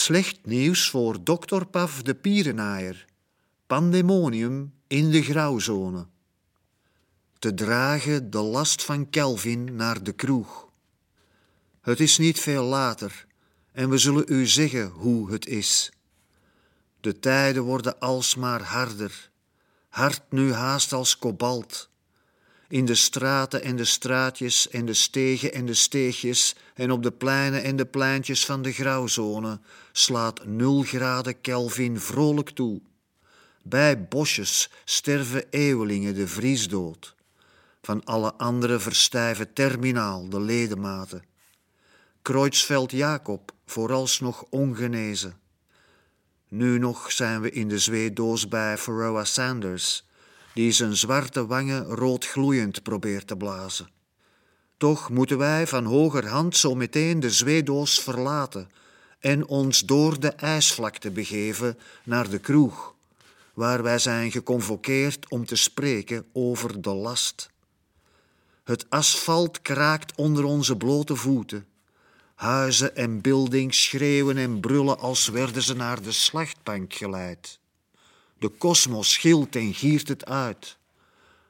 Slecht nieuws voor dokter Paf de Pierenaaier. Pandemonium in de grauwzone. Te dragen de last van Kelvin naar de kroeg. Het is niet veel later en we zullen u zeggen hoe het is. De tijden worden alsmaar harder, hard nu haast als kobalt. In de straten en de straatjes en de stegen en de steegjes en op de pleinen en de pleintjes van de grauwzone slaat nul graden Kelvin vrolijk toe. Bij bosjes sterven eeuwelingen de vriesdood. Van alle anderen verstijven terminaal de ledematen. Kreutzveld Jacob vooralsnog ongenezen. Nu nog zijn we in de zweedoos bij Pharoah Sanders, die zijn zwarte wangen rood gloeiend probeert te blazen. Toch moeten wij van hogerhand zo meteen de zweedoos verlaten en ons door de ijsvlakte begeven naar de kroeg, waar wij zijn geconvokeerd om te spreken over de last. Het asfalt kraakt onder onze blote voeten. Huizen en buildings schreeuwen en brullen als werden ze naar de slachtbank geleid. De kosmos gilt en giert het uit.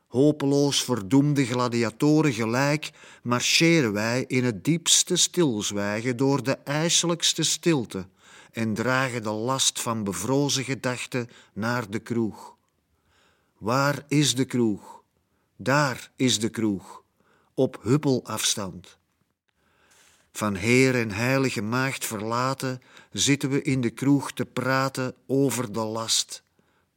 Hopeloos verdoemde gladiatoren gelijk marcheren wij in het diepste stilzwijgen door de ijselijkste stilte en dragen de last van bevrozen gedachten naar de kroeg. Waar is de kroeg? Daar is de kroeg, op huppelafstand. Van Heer en Heilige Maagd verlaten zitten we in de kroeg te praten over de last.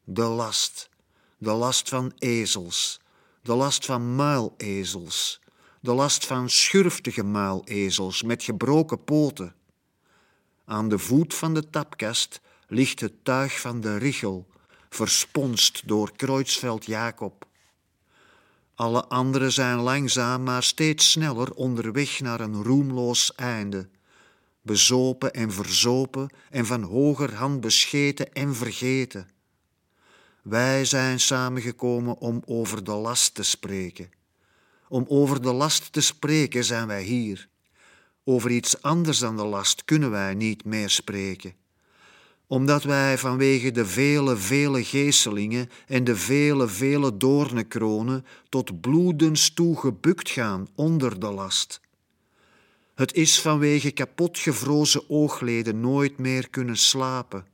De last. De last van ezels. De last van muilezels. De last van schurftige muilezels met gebroken poten. Aan de voet van de tapkast ligt het tuig van de richel, versponst door Kreutzveld Jacob. Alle anderen zijn langzaam, maar steeds sneller onderweg naar een roemloos einde. Bezopen en verzopen en van hogerhand bescheten en vergeten. Wij zijn samengekomen om over de last te spreken. Om over de last te spreken zijn wij hier. Over iets anders dan de last kunnen wij niet meer spreken omdat wij vanwege de vele, vele geeselingen en de vele, vele doornenkronen tot bloedens toe gebukt gaan onder de last. Het is vanwege kapotgevrozen oogleden nooit meer kunnen slapen,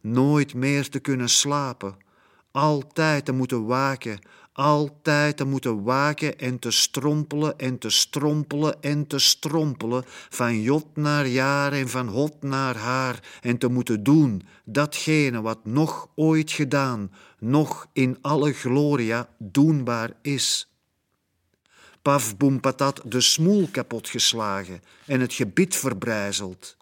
nooit meer te kunnen slapen, altijd te moeten waken, altijd te moeten waken en te strompelen en te strompelen en te strompelen, van jot naar jaar en van hot naar haar, en te moeten doen datgene wat nog ooit gedaan, nog in alle gloria doenbaar is. Paf Boempatat de smoel kapotgeslagen en het gebit verbrijzeld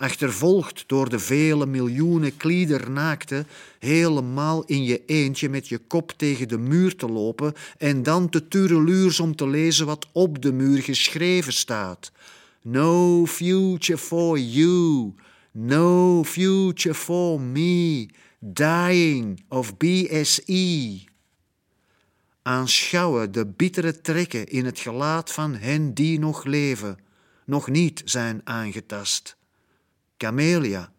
achtervolgd door de vele miljoenen kliedernaakten, helemaal in je eentje met je kop tegen de muur te lopen en dan te tureluurs om te lezen wat op de muur geschreven staat. No future for you, no future for me, dying of BSE. Aanschouwen de bittere trekken in het gelaat van hen die nog leven, nog niet zijn aangetast. Camelia,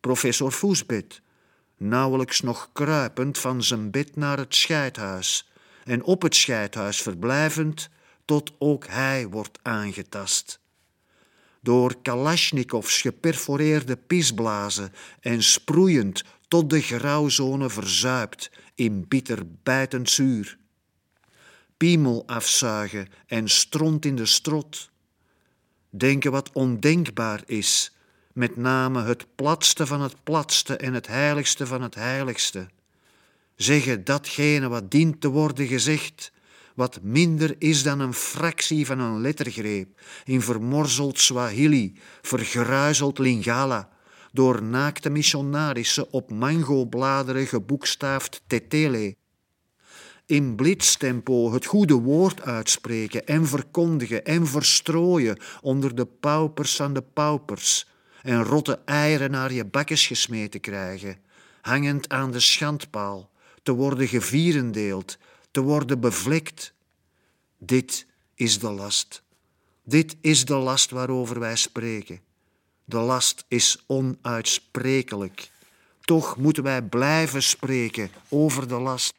professor Voesbit, nauwelijks nog kruipend van zijn bed naar het scheidhuis en op het scheidhuis verblijvend tot ook hij wordt aangetast. Door Kalashnikovs geperforeerde pisblazen en sproeiend tot de grauwzone verzuipt in bitter bijtend zuur. Piemel afzuigen en stront in de strot. Denken wat ondenkbaar is met name het platste van het platste en het heiligste van het heiligste. Zeggen datgene wat dient te worden gezegd, wat minder is dan een fractie van een lettergreep, in vermorzeld Swahili, vergruizeld Lingala, door naakte missionarissen op mangobladeren geboekstaafd tetele. In blitstempo het goede woord uitspreken en verkondigen en verstrooien onder de paupers van de paupers, en rotte eieren naar je bakjes gesmeten krijgen, hangend aan de schandpaal, te worden gevierendeeld, te worden bevlekt. Dit is de last. Dit is de last waarover wij spreken. De last is onuitsprekelijk. Toch moeten wij blijven spreken over de last.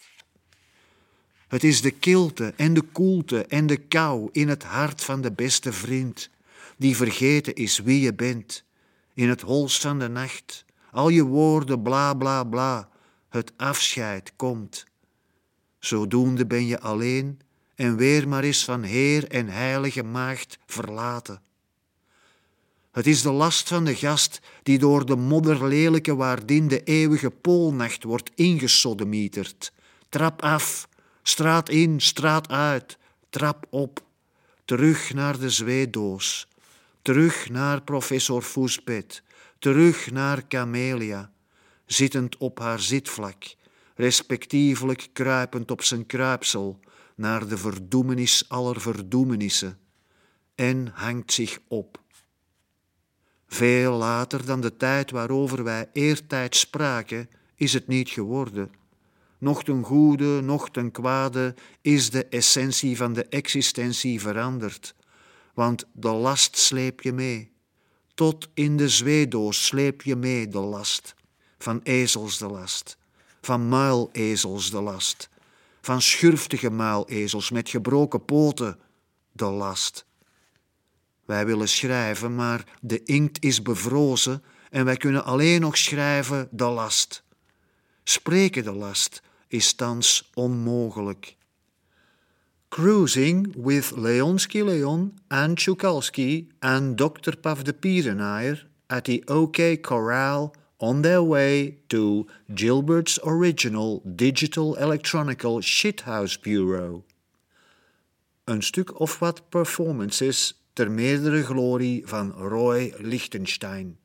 Het is de kilte en de koelte en de kou in het hart van de beste vriend, die vergeten is wie je bent. In het holst van de nacht, al je woorden bla bla bla, het afscheid komt. Zodoende ben je alleen en weer maar eens van Heer en Heilige Maagd verlaten. Het is de last van de gast die door de modderlelijke waardin de eeuwige poolnacht wordt ingesodemieterd. Trap af, straat in, straat uit, trap op, terug naar de zweedoos, terug naar professor Foesbed, terug naar Camelia, zittend op haar zitvlak, respectievelijk kruipend op zijn kruipsel naar de verdoemenis aller verdoemenissen, en hangt zich op. Veel later dan de tijd waarover wij eertijds spraken, is het niet geworden. Noch ten goede, noch ten kwade is de essentie van de existentie veranderd, want de last sleep je mee. Tot in de zweedoos sleep je mee de last, van ezels de last, van muilezels de last, van schurftige muilezels met gebroken poten de last wij willen schrijven, maar de inkt is bevrozen en wij kunnen alleen nog schrijven de last. Spreken de last is thans onmogelijk. Cruising with Leonski Leon and Chukalski and Dr. Pav de Pierenaar at the OK Corral on their way to Gilbert's original Digital Electronical Shithouse Bureau. Een stuk of wat performances ter meerdere glorie van Roy Lichtenstein.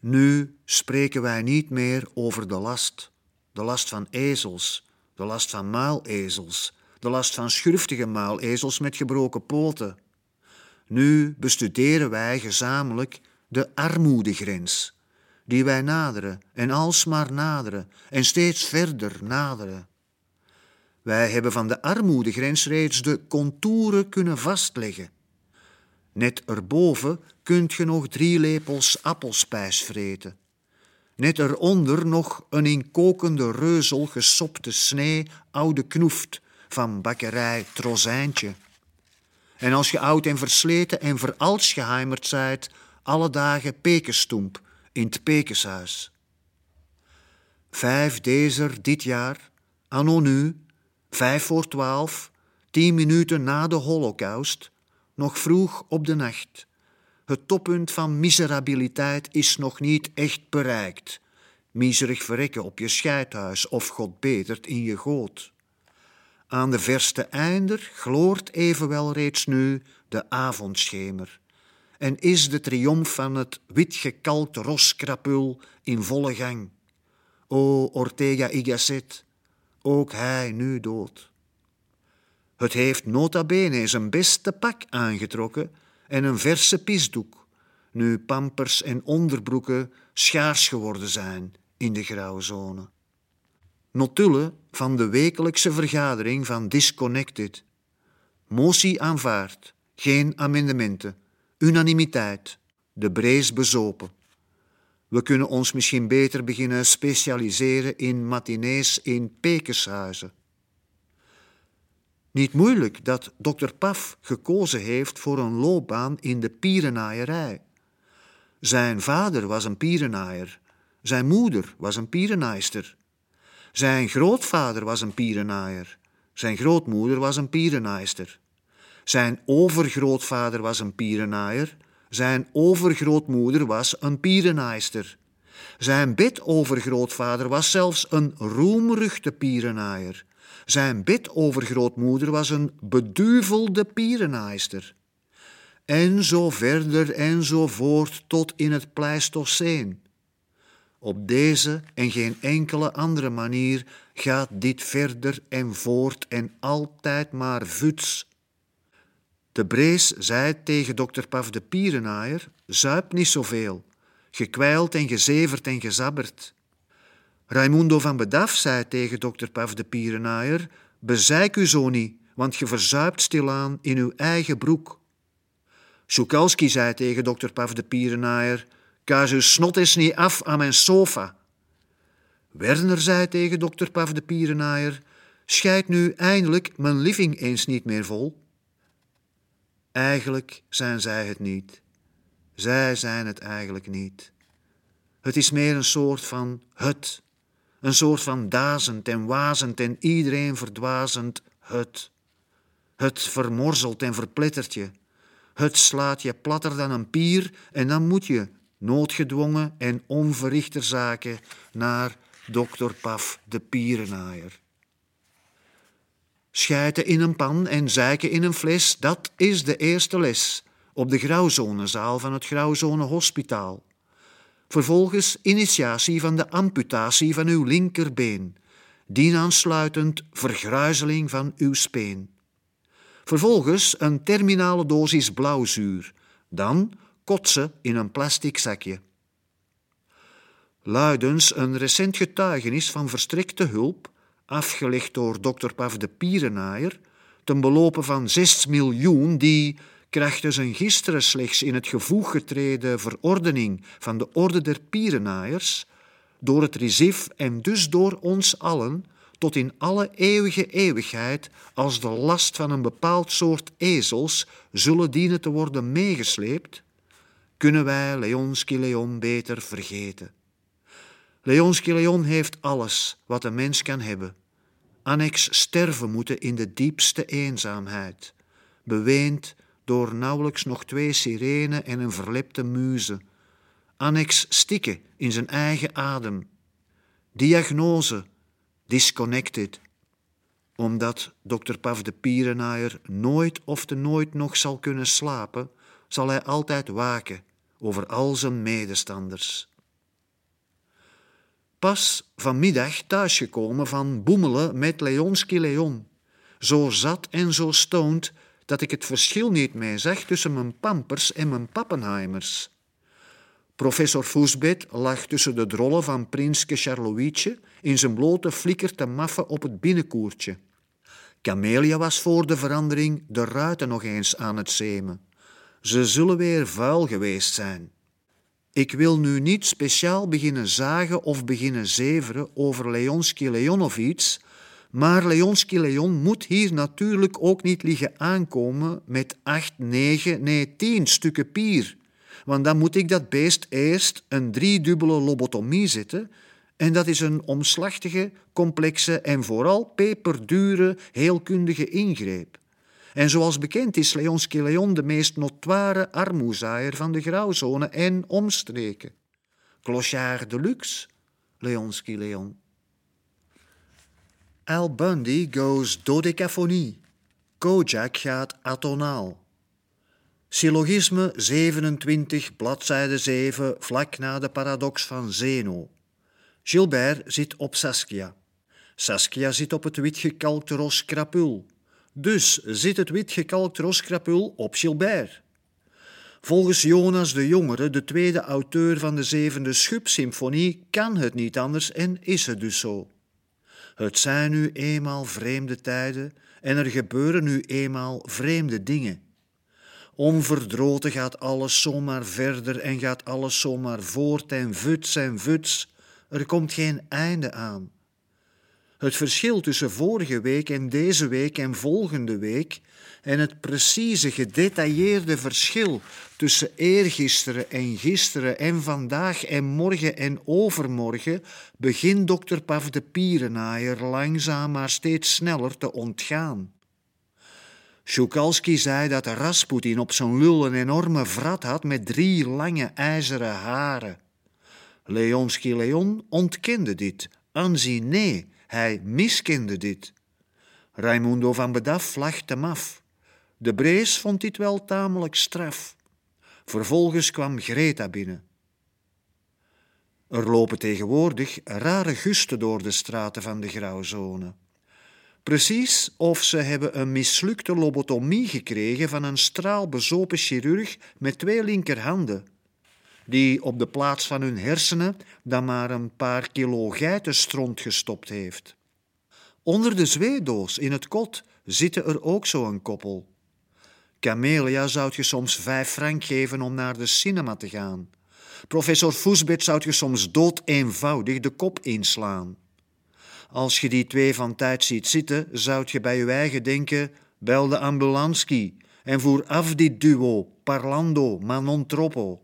Nu spreken wij niet meer over de last, de last van ezels, de last van muilezels, de last van schurftige muilezels met gebroken poten. Nu bestuderen wij gezamenlijk de armoedegrens, die wij naderen en alsmaar naderen en steeds verder naderen. Wij hebben van de armoedegrens reeds de contouren kunnen vastleggen. Net erboven kunt je nog drie lepels appelspijs vreten. Net eronder nog een in kokende reuzel gesopte snee oude knoeft van bakkerij Trozijntje. En als je oud en versleten en veralsgeheimerd zijt, alle dagen pekenstoemp in het pekenshuis. Vijf dezer dit jaar, anno nu, vijf voor twaalf, tien minuten na de holocaust, nog vroeg op de nacht. Het toppunt van miserabiliteit is nog niet echt bereikt. Miserig verrekken op je scheidhuis of God betert in je goot. Aan de verste einder gloort evenwel reeds nu de avondschemer en is de triomf van het witgekalkt roskrapul in volle gang. O Ortega y ook hij nu dood. Het heeft nota bene zijn beste pak aangetrokken en een verse pisdoek, nu pampers en onderbroeken schaars geworden zijn in de grauwzone. Notulen van de wekelijkse vergadering van Disconnected. Motie aanvaard, geen amendementen, unanimiteit, de brees bezopen. We kunnen ons misschien beter beginnen specialiseren in matinees in pekershuizen. Niet moeilijk dat dokter Paf gekozen heeft voor een loopbaan in de pierennaaierij. Zijn vader was een pierenaaier, zijn moeder was een pierenaaister. Zijn grootvader was een pierenaaier, zijn grootmoeder was een pierenaaister. Zijn overgrootvader was een pierenaaier, zijn overgrootmoeder was een pierenaaister. Zijn bedovergrootvader was zelfs een roemruchte pierenaaier. Zijn bidovergrootmoeder was een beduvelde pierenaaister. En zo verder en zo voort tot in het Pleistoceen. Op deze en geen enkele andere manier gaat dit verder en voort en altijd maar vuts. De Brees zei tegen dokter Paf de Pierenaaier: Zuip niet zoveel, gekwijld en gezeverd en gezabberd. Raimundo van Bedaf zei tegen dokter Paf de Pierenaaier: Bezeik u zo niet, want je verzuipt stilaan in uw eigen broek. Schukalski zei tegen dokter Paf de Pierenaaier: Kaas uw snot eens niet af aan mijn sofa. Werner zei tegen dokter Paf de Pierenaaier: Scheid nu eindelijk mijn living eens niet meer vol. Eigenlijk zijn zij het niet. Zij zijn het eigenlijk niet. Het is meer een soort van het, een soort van dazend en wazend en iedereen verdwazend het. Het vermorzelt en verplettert je. Het slaat je platter dan een pier en dan moet je, noodgedwongen en onverrichter zaken, naar dokter Paf de pierenaaier. Schijten in een pan en zeiken in een fles, dat is de eerste les op de grauwzonezaal van het Grauwzone Hospitaal. Vervolgens initiatie van de amputatie van uw linkerbeen, dienaansluitend vergruizeling van uw speen. Vervolgens een terminale dosis blauwzuur, dan kotsen in een plastic zakje. Luidens een recent getuigenis van verstrekte hulp, afgelegd door dokter Paf de Pierenaaier, ten belopen van 6 miljoen die, krachtens een gisteren slechts in het gevoeg getreden verordening van de Orde der Pierenaaiers, door het RISIF en dus door ons allen, tot in alle eeuwige eeuwigheid als de last van een bepaald soort ezels zullen dienen te worden meegesleept, kunnen wij Leonski Leon beter vergeten. Leonski Leon heeft alles wat een mens kan hebben. Annex sterven moeten in de diepste eenzaamheid, beweend door nauwelijks nog twee sirenen en een verlepte muze. Annex stikken in zijn eigen adem. Diagnose disconnected. Omdat dokter Paf de Pierenaaier nooit of te nooit nog zal kunnen slapen, zal hij altijd waken over al zijn medestanders. Pas vanmiddag thuisgekomen van boemelen met Leonski Leon. Zo zat en zo stoond dat ik het verschil niet meer zag tussen mijn pampers en mijn pappenheimers. Professor Foesbed lag tussen de drollen van Prinske Charloïtje in zijn blote flikker te maffen op het binnenkoertje. Camelia was voor de verandering de ruiten nog eens aan het zemen. Ze zullen weer vuil geweest zijn. Ik wil nu niet speciaal beginnen zagen of beginnen zeveren over Leonski Leon of iets, maar Leonski Leon moet hier natuurlijk ook niet liggen aankomen met acht, negen, nee tien stukken pier. Want dan moet ik dat beest eerst een driedubbele lobotomie zetten en dat is een omslachtige, complexe en vooral peperdure, heelkundige ingreep. En zoals bekend is Leonski Leon de meest notoire armoezaaier van de grauwzone en omstreken. Clochard de luxe, Leonski Leon. Al Bundy goes dodecafonie. Kojak gaat atonaal. Syllogisme 27, bladzijde 7, vlak na de paradox van Zeno. Gilbert zit op Saskia. Saskia zit op het witgekalkte ros krapul. Dus zit het witgekalkte ros krapul op Gilbert. Volgens Jonas de Jongere, de tweede auteur van de zevende Schub-symfonie, kan het niet anders en is het dus zo. Het zijn nu eenmaal vreemde tijden en er gebeuren nu eenmaal vreemde dingen. Onverdroten gaat alles zomaar verder en gaat alles zomaar voort en vuts en vuts. Er komt geen einde aan. Het verschil tussen vorige week en deze week en volgende week en het precieze, gedetailleerde verschil tussen eergisteren en gisteren en vandaag en morgen en overmorgen begint dokter Paf de Pierenaaier langzaam maar steeds sneller te ontgaan. Schukalski zei dat Rasputin op zijn lul een enorme vrat had met drie lange ijzeren haren. Leonski Leon ontkende dit. Anzi, nee, hij miskende dit. Raimundo van Bedaf lachte hem af. De Brees vond dit wel tamelijk straf. Vervolgens kwam Greta binnen. Er lopen tegenwoordig rare gusten door de straten van de grauwzone. Precies of ze hebben een mislukte lobotomie gekregen van een straalbezopen chirurg met twee linkerhanden die op de plaats van hun hersenen dan maar een paar kilo geitenstront gestopt heeft. Onder de zweedoos in het kot zitten er ook zo'n koppel. Camelia zou je soms vijf frank geven om naar de cinema te gaan. Professor Foesbed zou je soms dood eenvoudig de kop inslaan. Als je die twee van tijd ziet zitten, zou je bij je eigen denken: bel de ambulansky en voer af dit duo, parlando, ma non troppo.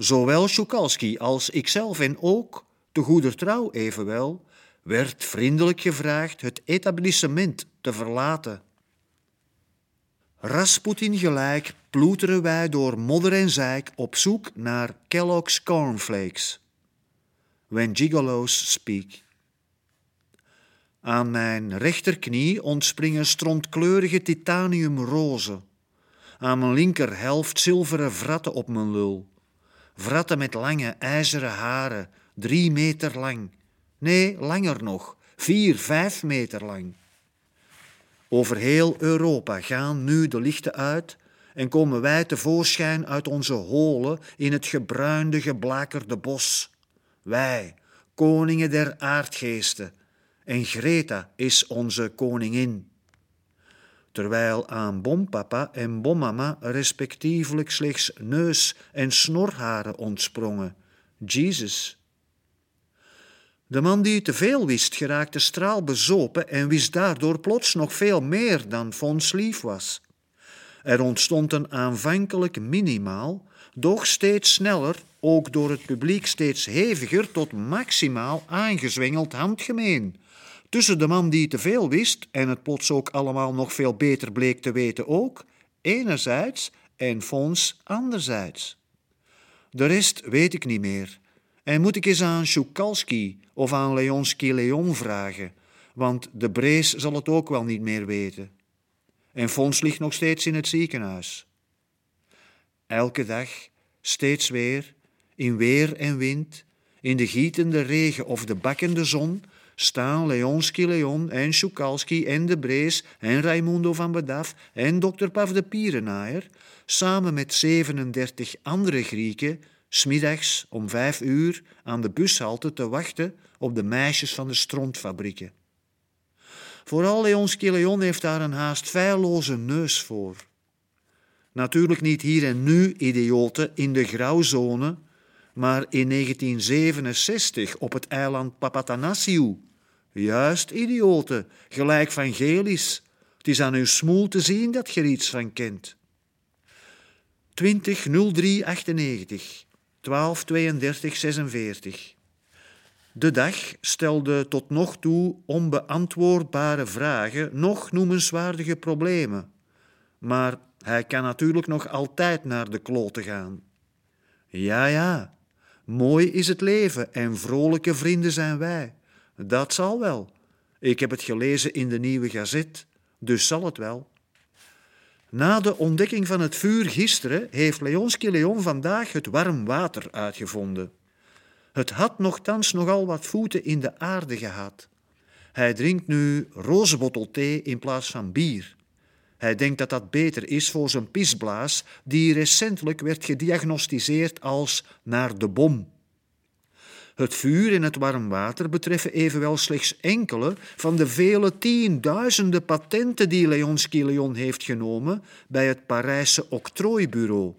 Zowel Schukalski als ikzelf en ook, de goeder trouw evenwel, werd vriendelijk gevraagd het etablissement te verlaten. Rasputin gelijk ploeteren wij door modder en zeik op zoek naar Kellogg's cornflakes. When gigolo's speak. Aan mijn rechterknie ontspringen strontkleurige titaniumrozen. Aan mijn linkerhelft zilveren vratten op mijn lul. Vratten met lange ijzeren haren, drie meter lang. Nee, langer nog, vier, vijf meter lang. Over heel Europa gaan nu de lichten uit en komen wij tevoorschijn uit onze holen in het gebruinde, geblakerde bos. Wij, koningen der aardgeesten, en Greta is onze koningin. Terwijl aan bompapa en bommama respectievelijk slechts neus- en snorharen ontsprongen. Jesus. De man die te veel wist, geraakte straal bezopen en wist daardoor plots nog veel meer dan Fons lief was. Er ontstond een aanvankelijk minimaal, doch steeds sneller, ook door het publiek steeds heviger tot maximaal aangezwengeld handgemeen. Tussen de man die te veel wist en het plots ook allemaal nog veel beter bleek te weten ook, enerzijds en Fons anderzijds. De rest weet ik niet meer. En moet ik eens aan Schukalski of aan Leonski Leon vragen, want de Brees zal het ook wel niet meer weten. En Fons ligt nog steeds in het ziekenhuis. Elke dag, steeds weer, in weer en wind, in de gietende regen of de bakkende zon, staan Leonski Leon en Schukalski en de Brees en Raimundo van Bedaf en dokter Paf de Pierenaaier, samen met 37 andere Grieken, smiddags om vijf uur aan de bushalte te wachten op de meisjes van de strontfabrieken. Vooral Leonski Leon heeft daar een haast feilloze neus voor. Natuurlijk niet hier en nu, idioten, in de grauwzone, maar in 1967 op het eiland Papatanasiu. Juist, idioten, gelijk van Gelis. Het is aan uw smoel te zien dat je er iets van kent. 20 03 98 12 32 46 de dag stelde tot nog toe onbeantwoordbare vragen, nog noemenswaardige problemen. Maar hij kan natuurlijk nog altijd naar de kloten gaan. Ja, ja, mooi is het leven en vrolijke vrienden zijn wij. Dat zal wel. Ik heb het gelezen in de Nieuwe Gazet, dus zal het wel. Na de ontdekking van het vuur gisteren heeft Leonski Leon vandaag het warm water uitgevonden. Het had nogthans nogal wat voeten in de aarde gehad. Hij drinkt nu rozenbottel thee in plaats van bier. Hij denkt dat dat beter is voor zijn pisblaas, die recentelijk werd gediagnosticeerd als naar de bom. Het vuur en het warm water betreffen evenwel slechts enkele van de vele tienduizenden patenten die Leonski Leon heeft genomen bij het Parijse octrooibureau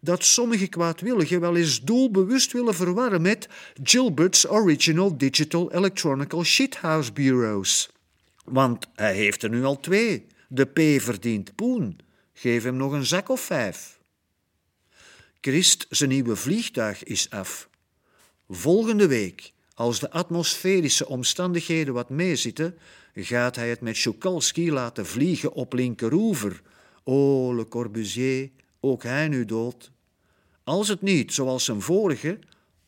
dat sommige kwaadwilligen wel eens doelbewust willen verwarren met Gilbert's Original Digital Electronical Shithouse Bureaus. Want hij heeft er nu al twee. De P verdient poen. Geef hem nog een zak of vijf. Christ zijn nieuwe vliegtuig is af. Volgende week, als de atmosferische omstandigheden wat meezitten, gaat hij het met Schukalski laten vliegen op linkeroever. Oh, Le Corbusier, ook hij nu dood. Als het niet, zoals zijn vorige,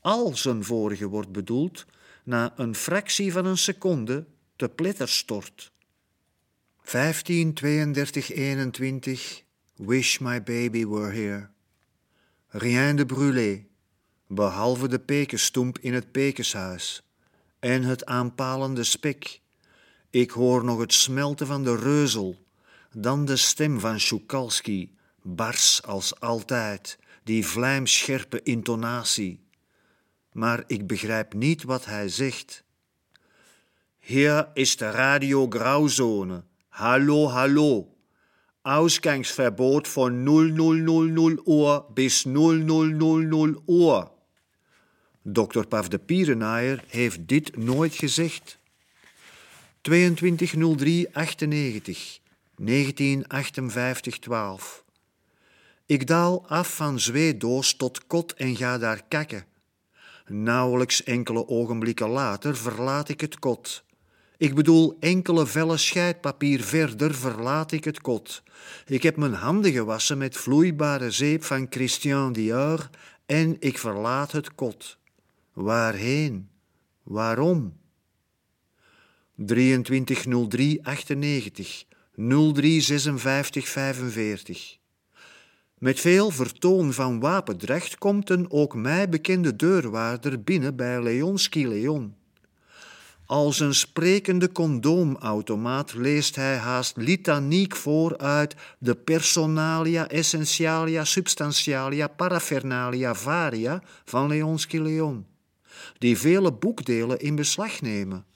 al zijn vorige wordt bedoeld, na een fractie van een seconde te pletter stort. 15, 32, 21 Wish my baby were here. Rien de brûlé, behalve de pekenstomp in het pekenshuis en het aanpalende spek. Ik hoor nog het smelten van de reuzel, dan de stem van Schukalski, bars als altijd, die vlijmscherpe intonatie. Maar ik begrijp niet wat hij zegt. Hier is de radio Grauzone. Hallo, hallo. Ausgangsverbot von 0000 Uhr bis 0000 Uhr. Dr. Paf de Pierenaaier heeft dit nooit gezegd. 2203 98 1958 12 Ik daal af van zweedoos tot kot en ga daar kakken. Nauwelijks enkele ogenblikken later verlaat ik het kot. Ik bedoel, enkele vellen scheidpapier verder verlaat ik het kot. Ik heb mijn handen gewassen met vloeibare zeep van Christian Dior en ik verlaat het kot. Waarheen? Waarom? 230398 035645 Met veel vertoon van wapendracht komt een ook mij bekende deurwaarder binnen bij Leonski Leon. Als een sprekende condoomautomaat leest hij haast litaniek voor uit de personalia, essentialia, substantialia, paraphernalia, varia van Leonski Leon, die vele boekdelen in beslag nemen,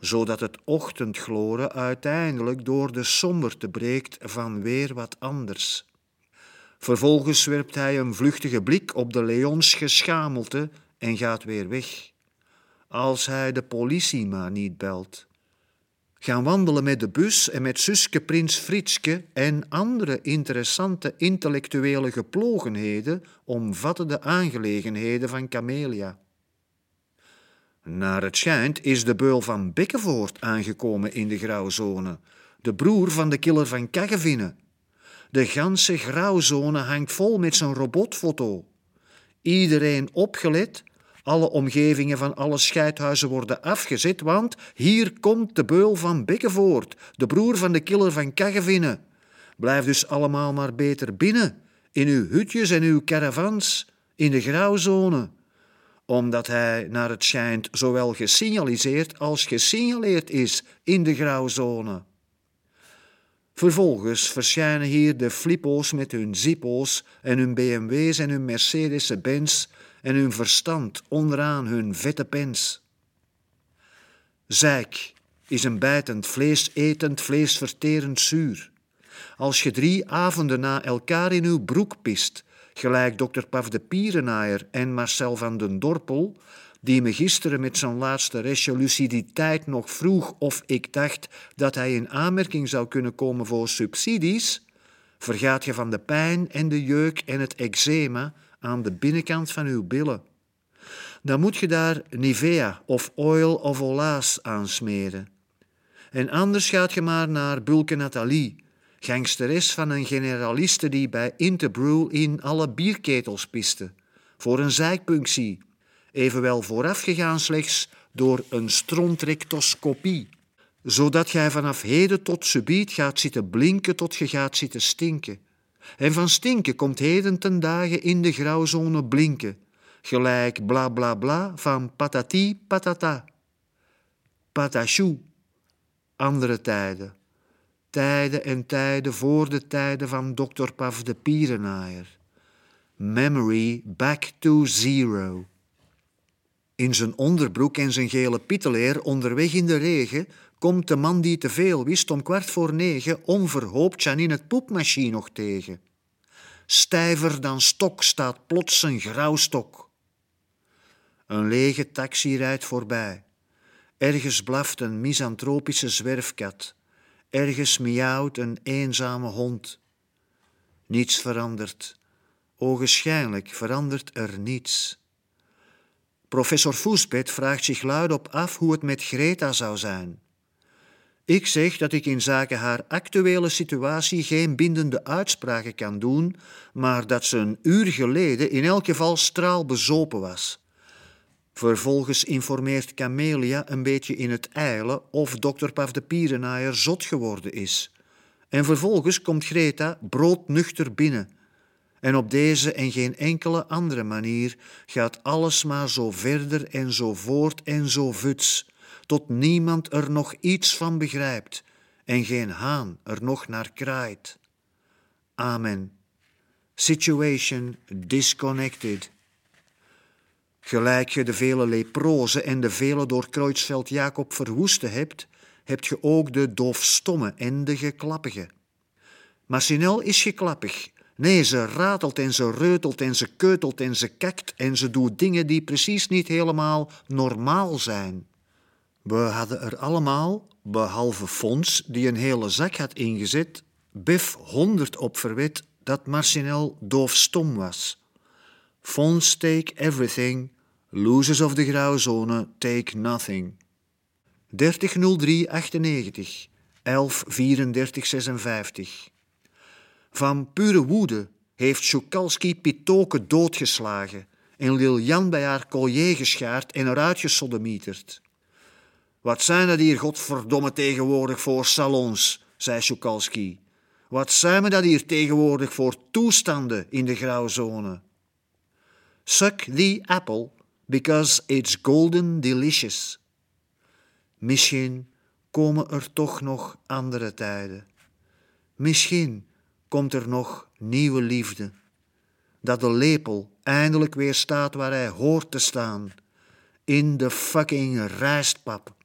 zodat het ochtendgloren uiteindelijk door de somberte breekt van weer wat anders. Vervolgens werpt hij een vluchtige blik op de Leons geschamelte en gaat weer weg als hij de politie maar niet belt. Gaan wandelen met de bus en met Suske Prins Fritske en andere interessante intellectuele geplogenheden omvatten de aangelegenheden van Camelia. Naar het schijnt is de beul van Bekkevoort aangekomen in de grauwzone, de broer van de killer van Kaggevinnen. De ganse grauwzone hangt vol met zijn robotfoto. Iedereen opgelet alle omgevingen van alle scheidhuizen worden afgezet, want hier komt de beul van Bekkevoort, de broer van de killer van Kaggevinnen. Blijf dus allemaal maar beter binnen, in uw hutjes en uw caravans, in de grauwzone omdat hij, naar het schijnt, zowel gesignaliseerd als gesignaleerd is in de grauwzone. Vervolgens verschijnen hier de flippo's met hun zippo's en hun BMW's en hun Mercedes-Benz en hun verstand onderaan hun vette pens. Zijk is een bijtend, vleesetend, vleesverterend zuur. Als je drie avonden na elkaar in uw broek pist, gelijk dokter Paf de Pierenaaier en Marcel van den Dorpel, die me gisteren met zijn laatste restje luciditeit nog vroeg of ik dacht dat hij in aanmerking zou kunnen komen voor subsidies, vergaat je van de pijn en de jeuk en het eczema aan de binnenkant van uw billen. Dan moet je daar Nivea of Oil of Olaas aansmeren. En anders gaat je maar naar Bulke Nathalie, gangsteres van een generaliste die bij Interbrew in alle bierketels piste, voor een zijkpunctie, evenwel voorafgegaan slechts door een strontrectoscopie, zodat gij vanaf heden tot subiet gaat zitten blinken tot je gaat zitten stinken. En van stinken komt heden ten dagen in de grauwzone blinken, gelijk bla bla bla van patati patata. Patachou, andere tijden. Tijden en tijden voor de tijden van dokter Paf de Pierenaaier. Memory back to zero. In zijn onderbroek en zijn gele pieteleer onderweg in de regen komt de man die te veel wist om kwart voor negen onverhoopt Janine het poepmachine nog tegen. Stijver dan stok staat plots een grauwstok. Een lege taxi rijdt voorbij. Ergens blaft een misantropische zwerfkat. Ergens miauwt een eenzame hond. Niets verandert. Ogenschijnlijk verandert er niets. Professor Foesbed vraagt zich luidop af hoe het met Greta zou zijn. Ik zeg dat ik in zaken haar actuele situatie geen bindende uitspraken kan doen, maar dat ze een uur geleden in elk geval straalbezopen was. Vervolgens informeert Camelia een beetje in het eilen of dokter Paf de Pierenaaier zot geworden is. En vervolgens komt Greta broodnuchter binnen. En op deze en geen enkele andere manier gaat alles maar zo verder en zo voort en zo vuts tot niemand er nog iets van begrijpt en geen haan er nog naar kraait. Amen. Situation disconnected. Gelijk je de vele leprozen en de vele door Kreutzveld Jacob verwoeste hebt, hebt je ook de doofstomme en de geklappige. Marcinel is geklappig. Nee, ze ratelt en ze reutelt en ze keutelt en ze kakt en ze doet dingen die precies niet helemaal normaal zijn. We hadden er allemaal, behalve Fons, die een hele zak had ingezet, Biff honderd op verwet dat Marcinel doofstom was. Fons take everything, losers of de grauwzone take nothing. 300398, 113456. Van pure woede heeft Schukalski Pitoke doodgeslagen en Liljan bij haar collier geschaard en eruit gesodemieterd. Wat zijn dat hier godverdomme tegenwoordig voor salons, zei Schukalski. Wat zijn we dat hier tegenwoordig voor toestanden in de grauwzone? Suck the apple because it's golden delicious. Misschien komen er toch nog andere tijden. Misschien komt er nog nieuwe liefde. Dat de lepel eindelijk weer staat waar hij hoort te staan. In de fucking rijstpap.